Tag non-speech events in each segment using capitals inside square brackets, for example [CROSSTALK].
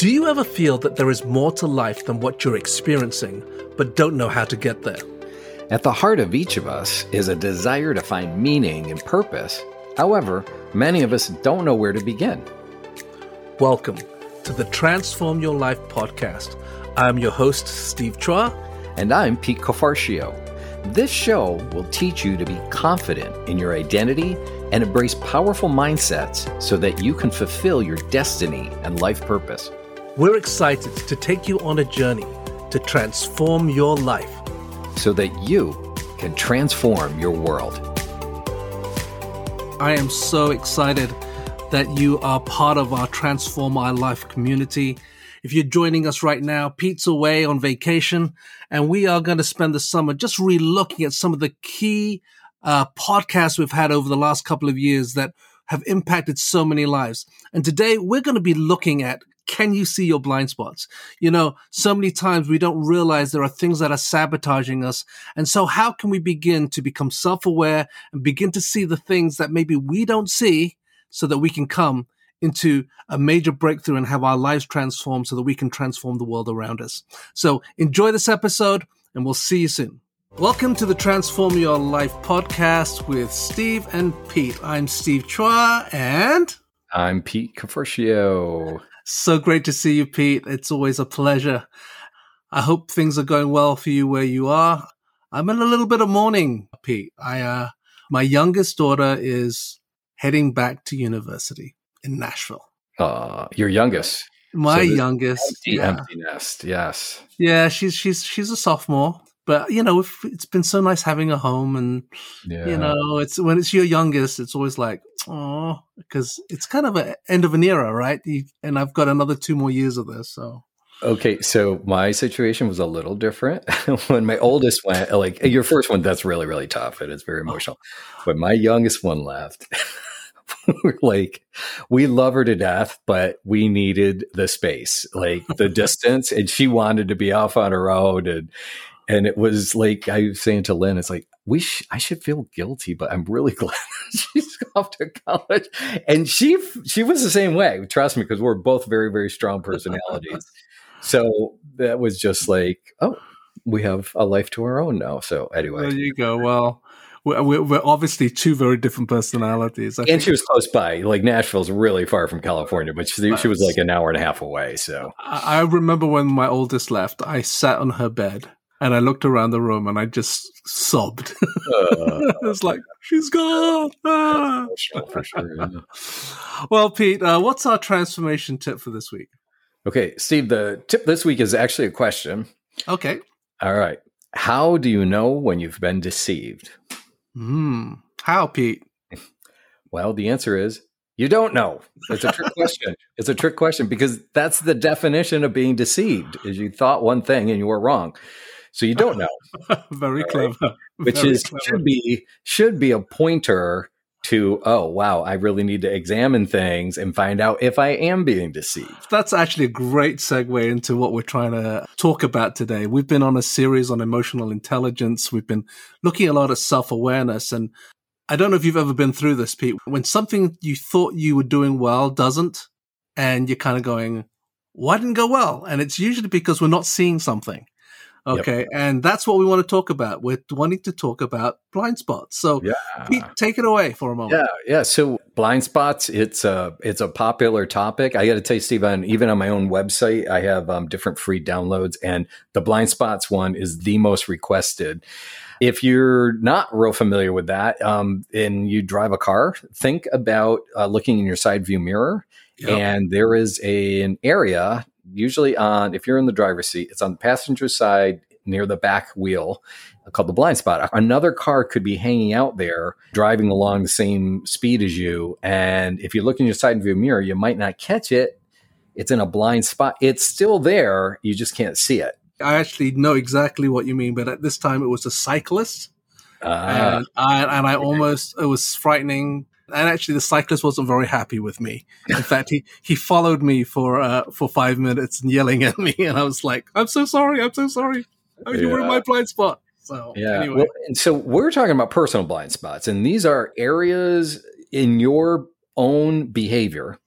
Do you ever feel that there is more to life than what you're experiencing, but don't know how to get there? At the heart of each of us is a desire to find meaning and purpose. However, many of us don't know where to begin. Welcome to the Transform Your Life podcast. I'm your host, Steve Chua. And I'm Pete Cofarcio. This show will teach you to be confident in your identity and embrace powerful mindsets so that you can fulfill your destiny and life purpose. We're excited to take you on a journey to transform your life so that you can transform your world. I am so excited that you are part of our Transform Our Life community. If you're joining us right now, Pete's away on vacation, and we are going to spend the summer just re-looking at some of the key uh, podcasts we've had over the last couple of years that have impacted so many lives. And today we're going to be looking at can you see your blind spots? You know, so many times we don't realize there are things that are sabotaging us. And so how can we begin to become self-aware and begin to see the things that maybe we don't see so that we can come into a major breakthrough and have our lives transformed so that we can transform the world around us. So enjoy this episode and we'll see you soon. Welcome to the Transform Your Life podcast with Steve and Pete. I'm Steve Chua and I'm Pete Cofarcio. So great to see you, Pete. It's always a pleasure. I hope things are going well for you where you are. I'm in a little bit of mourning, Pete. I, uh, my youngest daughter is heading back to university in Nashville. Uh, your youngest. My so youngest. Empty, yeah. empty nest. Yes. Yeah, she's she's she's a sophomore but you know it's been so nice having a home and yeah. you know it's when it's your youngest it's always like oh because it's kind of an end of an era right? And i've got another two more years of this so. Okay so my situation was a little different. [LAUGHS] When my oldest went like your first one that's really really tough and it's very oh. emotional. But my youngest one left. [LAUGHS] Like we love her to death, but we needed the space, like the [LAUGHS] distance, and she wanted to be off on her own. And and it was like I was saying to Lynn, it's like we sh- I should feel guilty, but I'm really [LAUGHS] glad she's off to college. And she she was the same way. Trust me, because we're both very very strong personalities. [LAUGHS] so that was just like, oh, we have a life to our own now. So anyway, there you go. Well. We're, we're obviously two very different personalities. I and she was close by. Like Nashville's really far from California, but she, she was like an hour and a half away. So I remember when my oldest left, I sat on her bed and I looked around the room and I just sobbed. [LAUGHS] Uh, it's like she's gone. [LAUGHS] Ah. For sure, yeah. Well, Pete, uh, what's our transformation tip for this week? Okay, Steve. The tip this week is actually a question. Okay. All right. How do you know when you've been deceived? Hmm. How, Pete? [LAUGHS] Well, the answer is you don't know. It's a trick question. It's a trick question because that's the definition of being deceived. Is you thought one thing and you were wrong. So you don't know. [LAUGHS] Very clever. [LAUGHS] Which Very is clever. should be should be a pointer to oh wow, I really need to examine things and find out if I am being deceived. That's actually a great segue into what we're trying to talk about today. We've been on a series on emotional intelligence. We've been looking a lot at self-awareness and I don't know if you've ever been through this, Pete. When something you thought you were doing well doesn't, and you're kind of going, why didn't it go well? And it's usually because we're not seeing something. Okay. Yep. And that's what we want to talk about. We're wanting to talk about blind spots. So yeah. Pete, take it away for a moment. Yeah. Yeah. So blind spots, it's a, it's a popular topic. I got to tell you, Steve, on, even on my own website, I have um, different free downloads and the blind spots one is the most requested. If you're not real familiar with that um, and you drive a car, think about uh, looking in your side view mirror. Yep. And there is a, an area usually on if you're in the driver's seat it's on the passenger side near the back wheel called the blind spot. Another car could be hanging out there driving along the same speed as you and if you look in your side view mirror you might not catch it. It's in a blind spot. It's still there you just can't see it. I actually know exactly what you mean but at this time it was a cyclist. Uh, and I, and I almost it was frightening and actually the cyclist wasn't very happy with me. In fact, he he followed me for uh, for five minutes and yelling at me, [LAUGHS] and I was like, "I'm so sorry, I'm so sorry. Oh, you yeah. were in my blind spot." So yeah, anyway. well, and so we're talking about personal blind spots, and these are areas in your own behavior,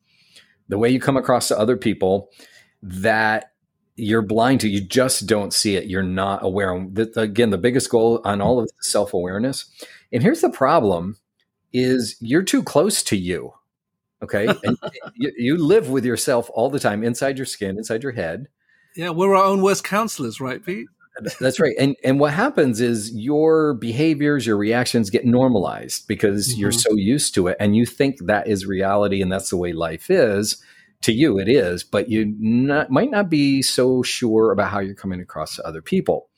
the way you come across to other people that you're blind to. You just don't see it. You're not aware. Again, the biggest goal on all of self awareness. And here's the problem: is you're too close to you. Okay, [LAUGHS] and you, you live with yourself all the time, inside your skin, inside your head. Yeah, we're our own worst counselors, right, Pete? That's right. And and what happens is your behaviors, your reactions get normalized because mm-hmm. you're so used to it and you think that is reality and that's the way life is to you it is, but you not, might not be so sure about how you're coming across to other people.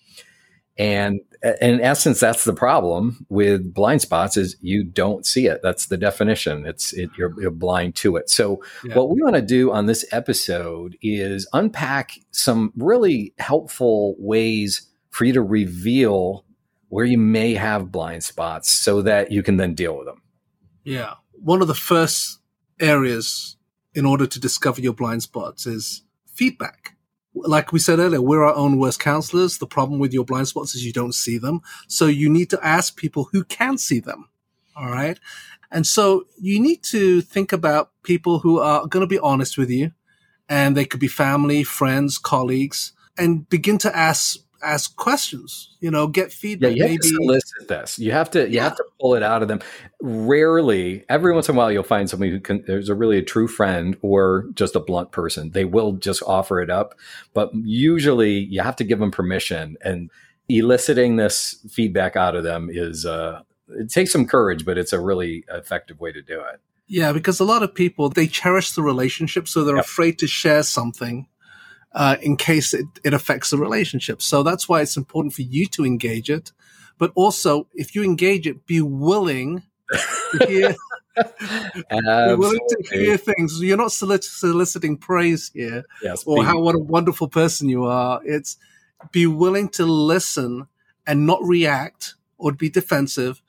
And in essence, that's the problem with blind spots is you don't see it. That's the definition. It's it, you're, you're blind to it. So yeah. what we want to do on this episode is unpack some really helpful ways for you to reveal where you may have blind spots so that you can then deal with them. Yeah. One of the first areas in order to discover your blind spots is feedback. Like we said earlier, we're our own worst counselors. The problem with your blind spots is you don't see them. So you need to ask people who can see them. All right. And so you need to think about people who are going to be honest with you and they could be family, friends, colleagues and begin to ask ask questions. You know, get feedback. Yeah, you have maybe. to solicit this. You have to you yeah. have to pull it out of them. Rarely, every once in a while, you'll find somebody who can. There's a really a true friend or just a blunt person. They will just offer it up, but usually you have to give them permission. And eliciting this feedback out of them is uh, it takes some courage, but it's a really effective way to do it. Yeah, because a lot of people they cherish the relationship, so they're yep. afraid to share something uh, in case it, it affects the relationship. So that's why it's important for you to engage it. But also, if you engage it, be willing to hear. [LAUGHS] willing to hear things. You're not soliciting praise here, yes, or be- how what a wonderful person you are. It's be willing to listen and not react or be defensive,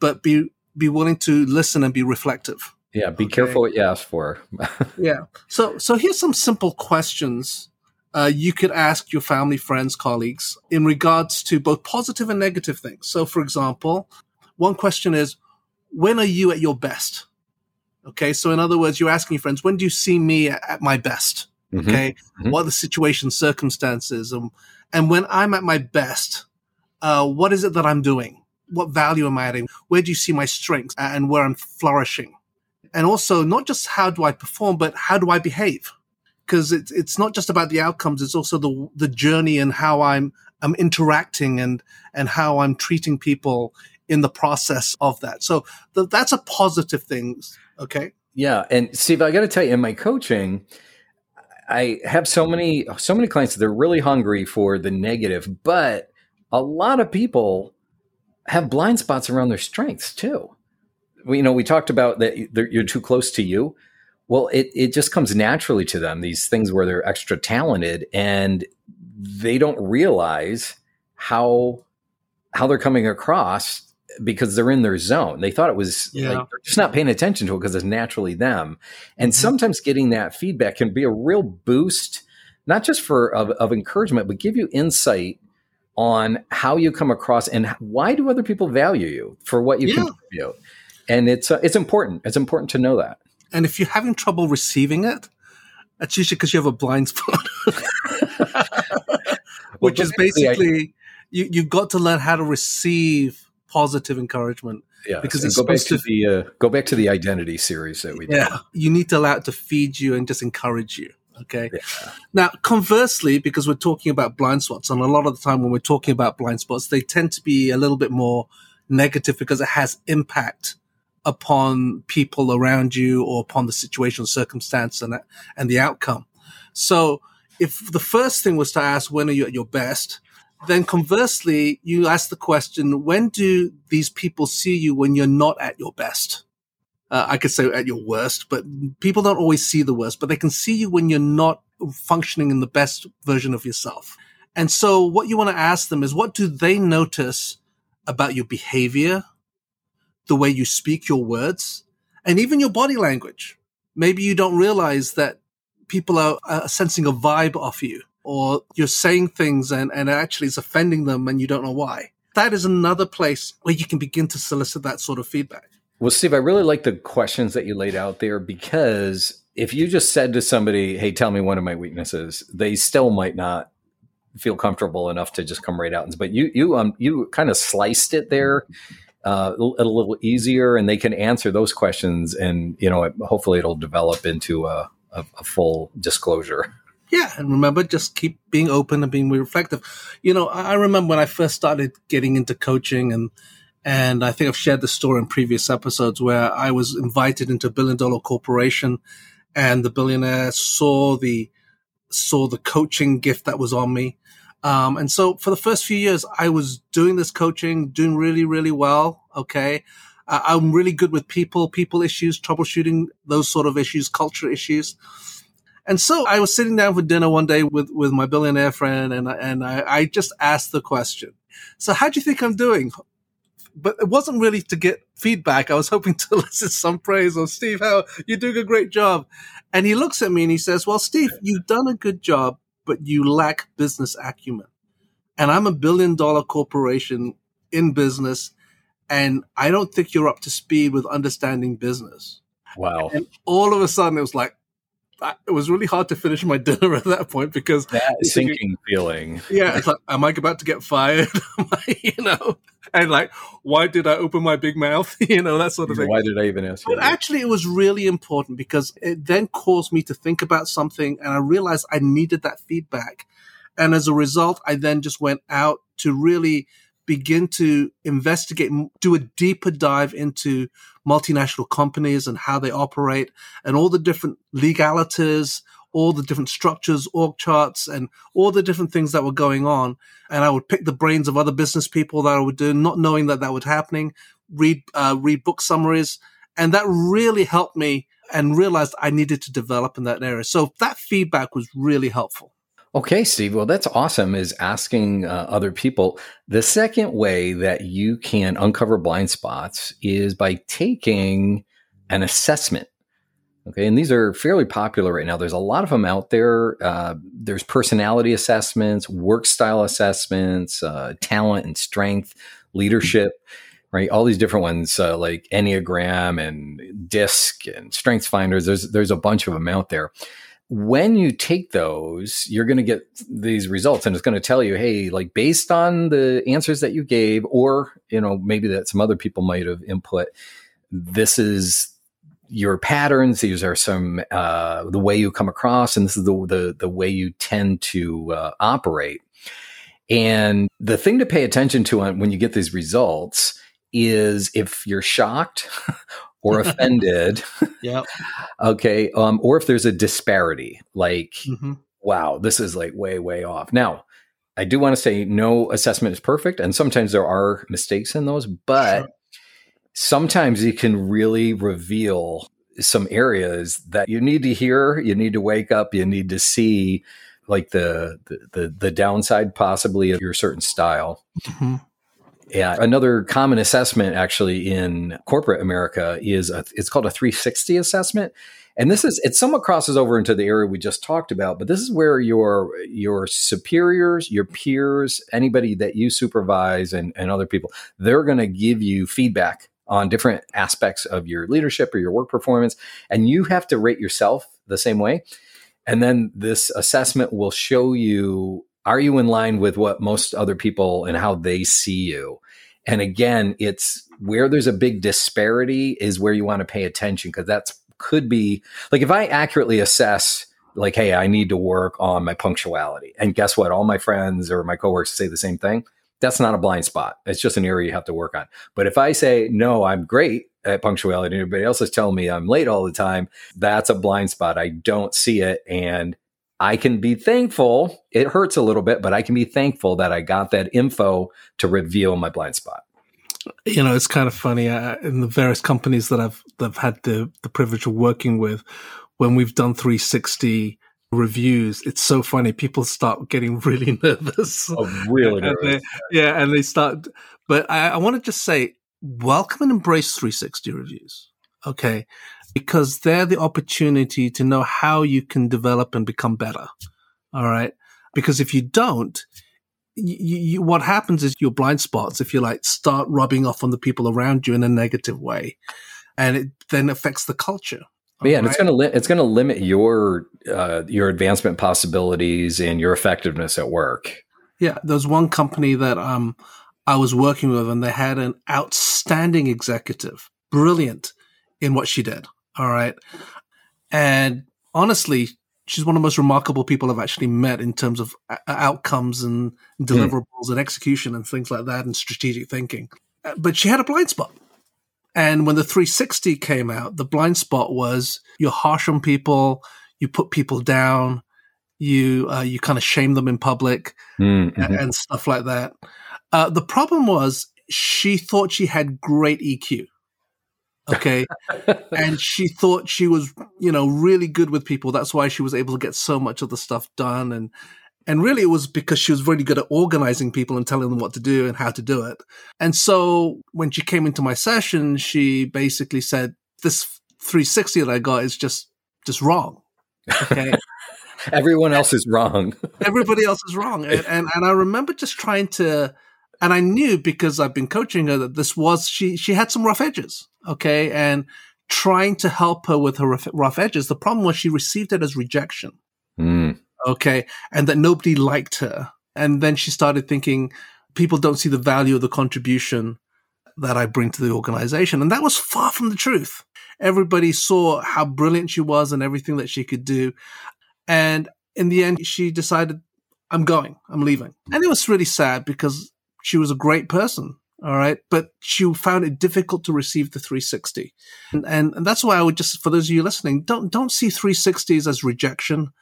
but be be willing to listen and be reflective. Yeah, be okay? careful what you ask for. [LAUGHS] yeah. So so here's some simple questions uh, you could ask your family, friends, colleagues in regards to both positive and negative things. So, for example, one question is, when are you at your best? Okay. So, in other words, you're asking your friends, when do you see me at, my best? Mm-hmm. Okay. Mm-hmm. What are the situation, circumstances? Um, and when I'm at my best, uh, what is it that I'm doing? What value am I adding? Where do you see my strengths and where I'm flourishing? And also, not just how do I perform, but how do I behave? Because it's it's not just about the outcomes; it's also the the journey and how I'm I'm interacting and and how I'm treating people in the process of that. So th- that's a positive thing. Okay. Yeah, and Steve, I got to tell you, in my coaching, I have so many so many clients that they're really hungry for the negative, but a lot of people have blind spots around their strengths too. We, you know, we talked about that you're too close to you well, it, it just comes naturally to them, these things where they're extra talented and they don't realize how how they're coming across because they're in their zone. They thought it was yeah. like they're just not paying attention to it because it's naturally them. And mm-hmm. sometimes getting that feedback can be a real boost, not just for of, of, encouragement, but give you insight on how you come across and why do other people value you for what you yeah. contribute. And it's uh, it's important. It's important to know that. And if you're having trouble receiving it, it's usually because you have a blind spot, [LAUGHS] which is basically you you've got to learn how to receive positive encouragement. Yeah, because it's go back to, to the uh, go back to the identity series that we did. Yeah, you need to allow it to feed you and just encourage you. Okay. Yeah. Now, conversely, because we're talking about blind spots, and a lot of the time when we're talking about blind spots, they tend to be a little bit more negative because it has impact upon people around you or upon the situation, circumstance, and and the outcome. So, if the first thing was to ask when are you at your best, then conversely, you ask the question, when do these people see you when you're not at your best? Uh, I could say at your worst, but people don't always see the worst, but they can see you when you're not functioning in the best version of yourself. And so what you want to ask them is, what do they notice about your behavior, the way you speak your words, and even your body language. Maybe you don't realize that people are, are sensing a vibe off you, or you're saying things and, and actually it's offending them and you don't know why. That is another place where you can begin to solicit that sort of feedback. Well, Steve, I really like the questions that you laid out there because if you just said to somebody, "Hey, tell me one of my weaknesses," they still might not feel comfortable enough to just come right out. But you you um you kind of sliced it there uh, a little easier, and they can answer those questions, and you know, hopefully, it'll develop into a, a, a full disclosure. Yeah, and remember, just keep being open and being reflective. You know, I remember when I first started getting into coaching, and and I think I've shared the story in previous episodes where I was invited into a billion dollar corporation, and the billionaire saw the saw the coaching gift that was on me. Um, and so for the first few years, I was doing this coaching, doing really, really well. Okay. Uh, I'm really good with people, people issues, troubleshooting those sort of issues, culture issues. And so I was sitting down for dinner one day with, with my billionaire friend and, and I, I just asked the question. So how do you think I'm doing? But it wasn't really to get feedback. I was hoping [LAUGHS] to listen some praise or Steve, how you're doing a great job. And he looks at me and he says, well, Steve, you've done a good job, but you lack business acumen. And I'm a billion dollar corporation in business. And I don't think you're up to speed with understanding business. Wow. And all of a sudden it was like, it was really hard to finish my dinner [LAUGHS] at that point because that sinking feeling. Yeah, it's like, am I about to get fired? [LAUGHS] you know, and like, why did I open my big mouth? [LAUGHS] you know, that sort of thing. Why did I even ask? But actually, it was really important because it then caused me to think about something, and I realized I needed that feedback. And as a result, I then just went out to really begin to investigate, do a deeper dive into multinational companies and how they operate and all the different legalities, all the different structures, org charts, and all the different things that were going on. And I would pick the brains of other business people that I would do, not knowing that that was happening, read, uh, read book summaries. And that really helped me and realized I needed to develop in that area. So that feedback was really helpful. Okay, Steve. Well, that's awesome. Is asking uh, other people. The second way that you can uncover blind spots is by taking an assessment. Okay, and these are fairly popular right now. There's a lot of them out there. Uh, there's personality assessments, work style assessments, uh, talent and strength, leadership, right? All these different ones uh, like Enneagram and DISC and Strengths Finders. There's there's a bunch of them out there when you take those, you're going to get these results and it's going to tell you, hey, like based on the answers that you gave, or, you know, maybe that some other people might have input, this is your patterns. These are some, uh, the way you come across, and this is the, the, the way you tend to uh, operate. And the thing to pay attention to when you get these results is if you're shocked [LAUGHS] or [LAUGHS] offended. yeah. [LAUGHS] Okay. Um, or if there's a disparity, like, mm-hmm. wow, this is like way, way off. Now, I do want to say no assessment is perfect, and sometimes there are mistakes in those, but sure. sometimes it can really reveal some areas that you need to hear, you need to wake up, you need to see like the the the, the downside possibly of your certain style. Mm-hmm. Yeah, another common assessment actually in corporate America is a, it's called a 360 assessment. And this is it somewhat crosses over into the area we just talked about, but this is where your your superiors, your peers, anybody that you supervise and, and other people, they're gonna give you feedback on different aspects of your leadership or your work performance. And you have to rate yourself the same way. And then this assessment will show you are you in line with what most other people and how they see you? And again, it's where there's a big disparity is where you want to pay attention because that's could be like if I accurately assess like, hey, I need to work on my punctuality. And guess what? All my friends or my coworkers say the same thing. That's not a blind spot. It's just an area you have to work on. But if I say, no, I'm great at punctuality, and everybody else is telling me I'm late all the time, that's a blind spot. I don't see it. And I can be thankful. It hurts a little bit, but I can be thankful that I got that info to reveal my blind spot. You know, it's kind of funny uh, in the various companies that I've that I've had the the privilege of working with. When we've done 360 reviews, it's so funny. People start getting [LAUGHS] really nervous. Oh, really nervous. And they, yeah, and they start. But I, I want to just say, welcome and embrace 360 reviews. Okay, because they're the opportunity to know how you can develop and become better. All right. Because if you don't, you, you, what happens is your blind spots, if you like, start rubbing off on the people around you in a negative way. And it then affects the culture. Yeah, and it's going to li- it's going to limit your uh, your advancement possibilities and your effectiveness at work. Yeah, there's one company that um I was working with, and they had an outstanding executive, brilliant in what she did. All right, and honestly, she's one of the most remarkable people I've actually met in terms of a- outcomes and deliverables mm. and execution and things like that and strategic thinking. Uh, but she had a blind spot. And when the 360 came out, the blind spot was you're harsh on people, you put people down, you uh, you kind of shame them in public mm-hmm. and, and, stuff like that. Uh, the problem was she thought she had great EQ. Okay. and she thought she was, you know, really good with people. That's why she was able to get so much of the stuff done and and really, it was because she was really good at organizing people and telling them what to do and how to do it. And so when she came into my session, she basically said, this 360 that I got is just, just wrong. Okay. [LAUGHS] Everyone else is wrong. [LAUGHS] Everybody else is wrong. And, and, and I remember just trying to, and I knew because I've been coaching her that this was, she, she had some rough edges. Okay. And trying to help her with her rough, rough edges. The problem was she received it as rejection. Mm. Okay. And that nobody liked her. And then she started thinking, people don't see the value of the contribution that I bring to the organization. And that was far from the truth. Everybody saw how brilliant she was and everything that she could do. And in the end, she decided, I'm going, I'm leaving. And it was really sad because she was a great person. All right. But she found it difficult to receive the 360. And, and, and that's why I would just, for those of you listening, don't, don't see 360s as rejection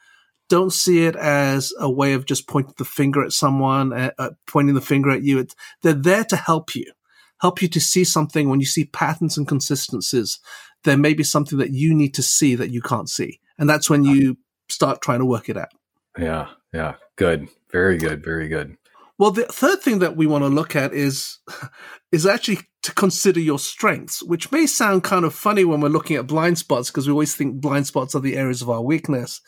don't see it as a way of just pointing the finger at someone, uh, uh, pointing the finger at you. It's, they're there to help you, help you to see something when you see patterns and consistencies. There may be something that you need to see that you can't see. And that's when you start trying to work it out. Yeah. Yeah. Good. Very good. Very good. Well, the third thing that we want to look at is [LAUGHS] is actually to consider your strengths, which may sound kind of funny when we're looking at blind spots because we always think blind spots are the areas of our weakness.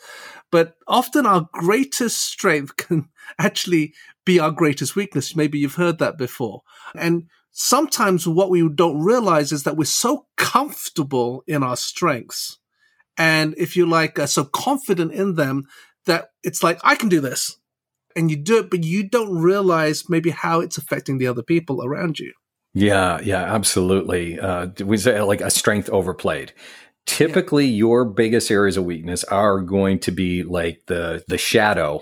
But often our greatest strength [LAUGHS] can actually be our greatest weakness. Maybe you've heard that before. And sometimes what we don't realize is that we're so comfortable in our strengths. And if you like, so confident in them that it's like, I can do this. And you do it, but you don't realize maybe how it's affecting the other people around you. Yeah, yeah, absolutely. Uh, we say like a strength overplayed typically yeah. your biggest areas of weakness are going to be like the the shadow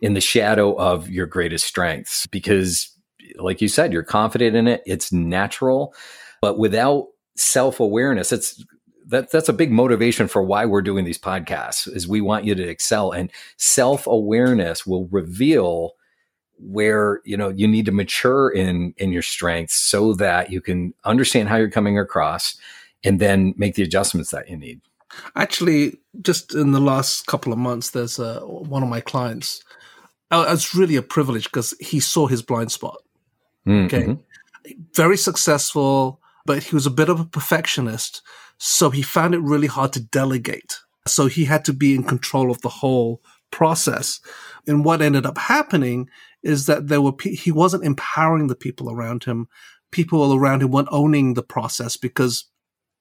in the shadow of your greatest strengths because like you said you're confident in it it's natural but without self-awareness it's that that's a big motivation for why we're doing these podcasts is we want you to excel and self-awareness will reveal where you know you need to mature in in your strengths so that you can understand how you're coming across and then make the adjustments that you need. Actually, just in the last couple of months, there's uh, one of my clients. Uh, it's really a privilege because he saw his blind spot. Mm-hmm. Okay. Very successful, but he was a bit of a perfectionist. So he found it really hard to delegate. So he had to be in control of the whole process. And what ended up happening is that there were, he wasn't empowering the people around him. People around him weren't owning the process because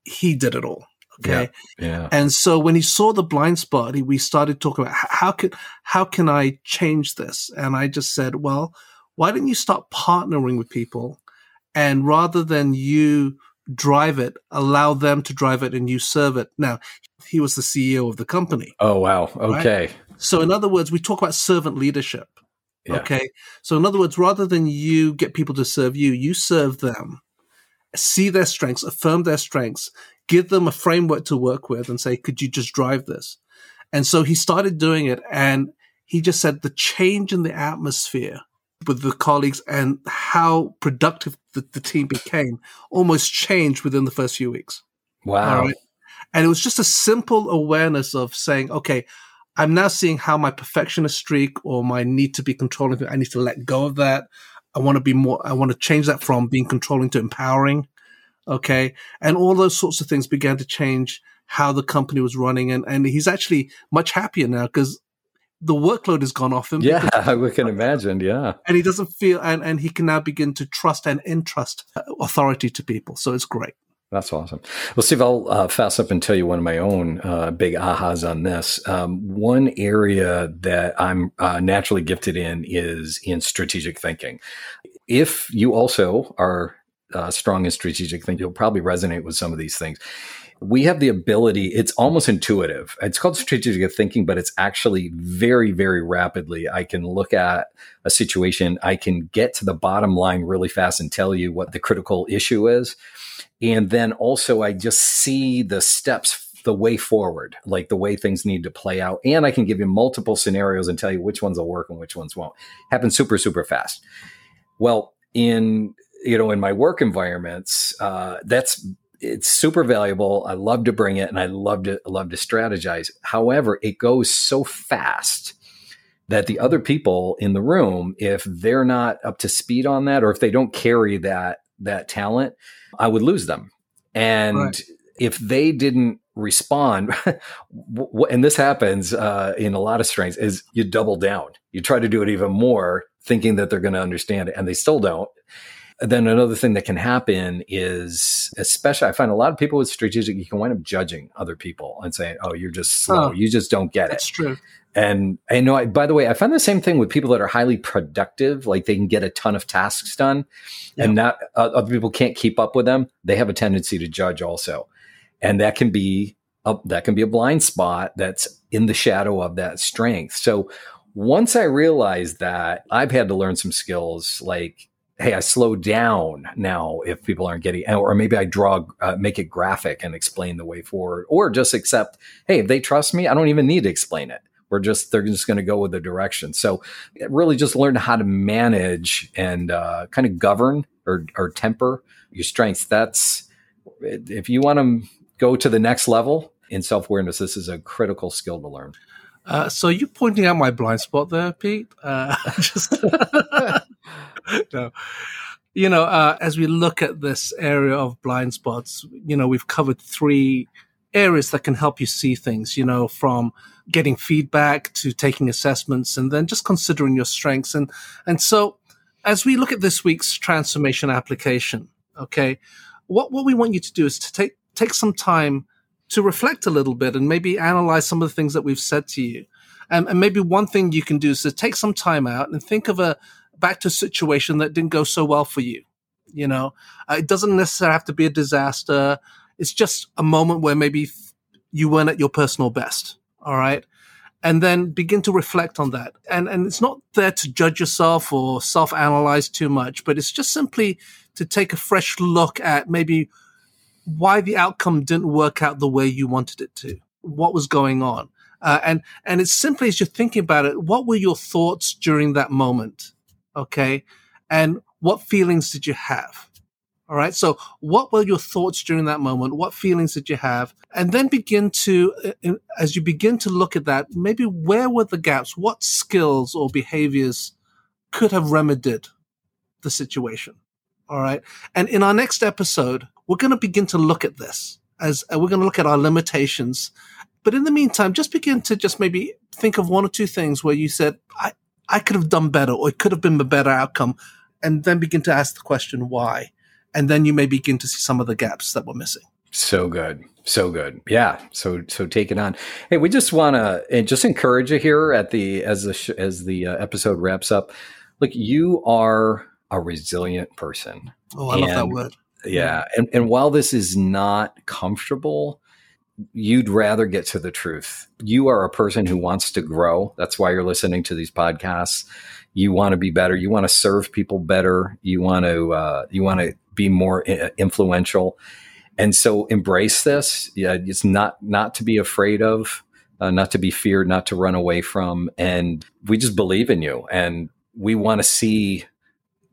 he did it all. Okay. Yeah, yeah. And so when he saw the blind spot, he, we started talking about how can how can I change this? And I just said, well, why don't you start partnering with people, and rather than you drive it, allow them to drive it, and you serve it. Now, he was the CEO of the company. Oh wow. Okay. Right? So in other words, we talk about servant leadership. Yeah. Okay. So in other words, rather than you get people to serve you, you serve them see their strengths, affirm their strengths, give them a framework to work with and say, could you just drive this? And so he started doing it and he just said the change in the atmosphere with the colleagues and how productive the, the team became almost changed within the first few weeks. Wow. Right? And it was just a simple awareness of saying, okay, I'm now seeing how my perfectionist streak or my need to be controlling, I need to let go of that. I want to be more, I want to change that from being controlling to empowering. Okay. And all those sorts of things began to change how the company was running. And, and he's actually much happier now because the workload has gone off him. Yeah, we [LAUGHS] can imagine. Yeah. And he doesn't feel, and, and he can now begin to trust and entrust authority to people. So it's great. That's awesome. Well, Steve, I'll uh, fast up and tell you one of my own uh, big ahas on this. Um, one area that I'm uh, naturally gifted in is in strategic thinking. If you also are uh, strong in strategic thinking, you'll probably resonate with some of these things. We have the ability, it's almost intuitive. It's called strategic thinking, but it's actually very, very rapidly. I can look at a situation, I can get to the bottom line really fast and tell you what the critical issue is and then also, I just see the steps, the way forward, like the way things need to play out. And I can give you multiple scenarios and tell you which ones will work and which ones won't. Happen super, super fast. Well, in you know, in my work environments, uh, that's it's super valuable. I love to bring it and I love to love to strategize. However, it goes so fast that the other people in the room, if they're not up to speed on that, or if they don't carry that that talent, I would lose them. And right. if they didn't respond, [LAUGHS] and this happens uh, in a lot of strengths, is you double down. You try to do it even more, thinking that they're going to understand it, and they still don't. Then another thing that can happen is, especially, I find a lot of people with strategic, you can wind up judging other people and saying, "Oh, you're just slow. Oh, you just don't get that's it." That's true. And I know, I, by the way, I find the same thing with people that are highly productive, like they can get a ton of tasks done yeah. and not uh, other people can't keep up with them. They have a tendency to judge also. And that can be a, that can be a blind spot that's in the shadow of that strength. So once I realized that I've had to learn some skills like, Hey, I slow down now if people aren't getting, or maybe I draw, uh, make it graphic and explain the way forward, or just accept, Hey, if they trust me, I don't even need to explain it we're just they're just going to go with the direction. So really, just learn how to manage and uh, kind of govern or, or temper your strengths. That's if you want to go to the next level in self awareness. This is a critical skill to learn. Uh, so you pointing out my blind spot there, Pete? Uh, [LAUGHS] just [LAUGHS] [LAUGHS] [LAUGHS] no. You know, uh, as we look at this area of blind spots, you know, we've covered three areas that can help you see things, you know, from getting feedback to taking assessments and then just considering your strengths. And, and so as we look at this week's transformation application, okay, what, what we want you to do is to take, take some time to reflect a little bit and maybe analyze some of the things that we've said to you. And, and maybe one thing you can do is to take some time out and think of a back to a situation that didn't go so well for you. You know, uh, it doesn't necessarily have to be a disaster. It's just a moment where maybe you weren't at your personal best. All right. And then begin to reflect on that. And, and it's not there to judge yourself or self analyze too much, but it's just simply to take a fresh look at maybe why the outcome didn't work out the way you wanted it to. What was going on? Uh, and, and it's simply as you're thinking about it, what were your thoughts during that moment? Okay. And what feelings did you have? All right. So what were your thoughts during that moment? What feelings did you have? And then begin to, uh, as you begin to look at that, maybe where were the gaps? What skills or behaviors could have remedied the situation? All right. And in our next episode, we're going to begin to look at this as uh, we're going to look at our limitations. But in the meantime, just begin to just maybe think of one or two things where you said, I, I could have done better or it could have been a better outcome. And then begin to ask the question, why? and then you may begin to see some of the gaps that were missing. So good. So good. Yeah. So so take it on. Hey, we just want to just encourage you here at the as the sh- as the uh, episode wraps up. Look, you are a resilient person. Oh, I and, love that word. Yeah. And and while this is not comfortable, you'd rather get to the truth. You are a person who wants to grow. That's why you're listening to these podcasts. You want to be better. You want to serve people better. You want to uh, you want to be more uh, influential. And so embrace this. Yeah, it's not not to be afraid of, uh, not to be feared, not to run away from. And we just believe in you, and we want to see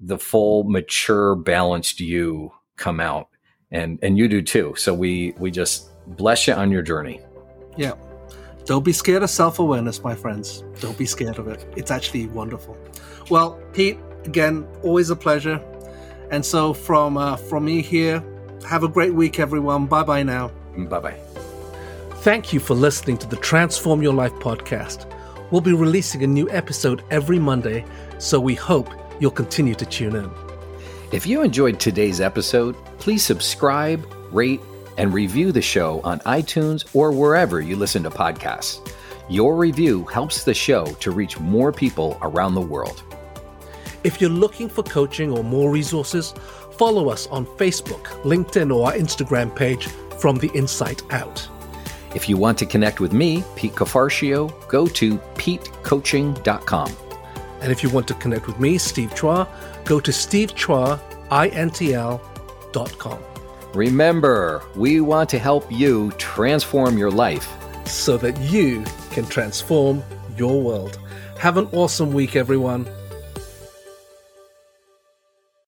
the full, mature, balanced you come out, and and you do too. So we we just bless you on your journey. Yeah. Don't be scared of self awareness, my friends. Don't be scared of it. It's actually wonderful. Well, Pete, again, always a pleasure. And so from uh, from me here, have a great week, everyone. Bye bye now. Bye bye. Thank you for listening to the Transform Your Life podcast. We'll be releasing a new episode every Monday, so we hope you'll continue to tune in. If you enjoyed today's episode, please subscribe, rate, and review the show on iTunes or wherever you listen to podcasts. Your review helps the show to reach more people around the world. If you're looking for coaching or more resources, follow us on Facebook, LinkedIn, or our Instagram page from the Insight Out. If you want to connect with me, Pete Cafarcio, go to petecoaching.com. And if you want to connect with me, Steve Chua, go to stevechuaintl.com. Remember, we want to help you transform your life so that you can transform your world. Have an awesome week, everyone.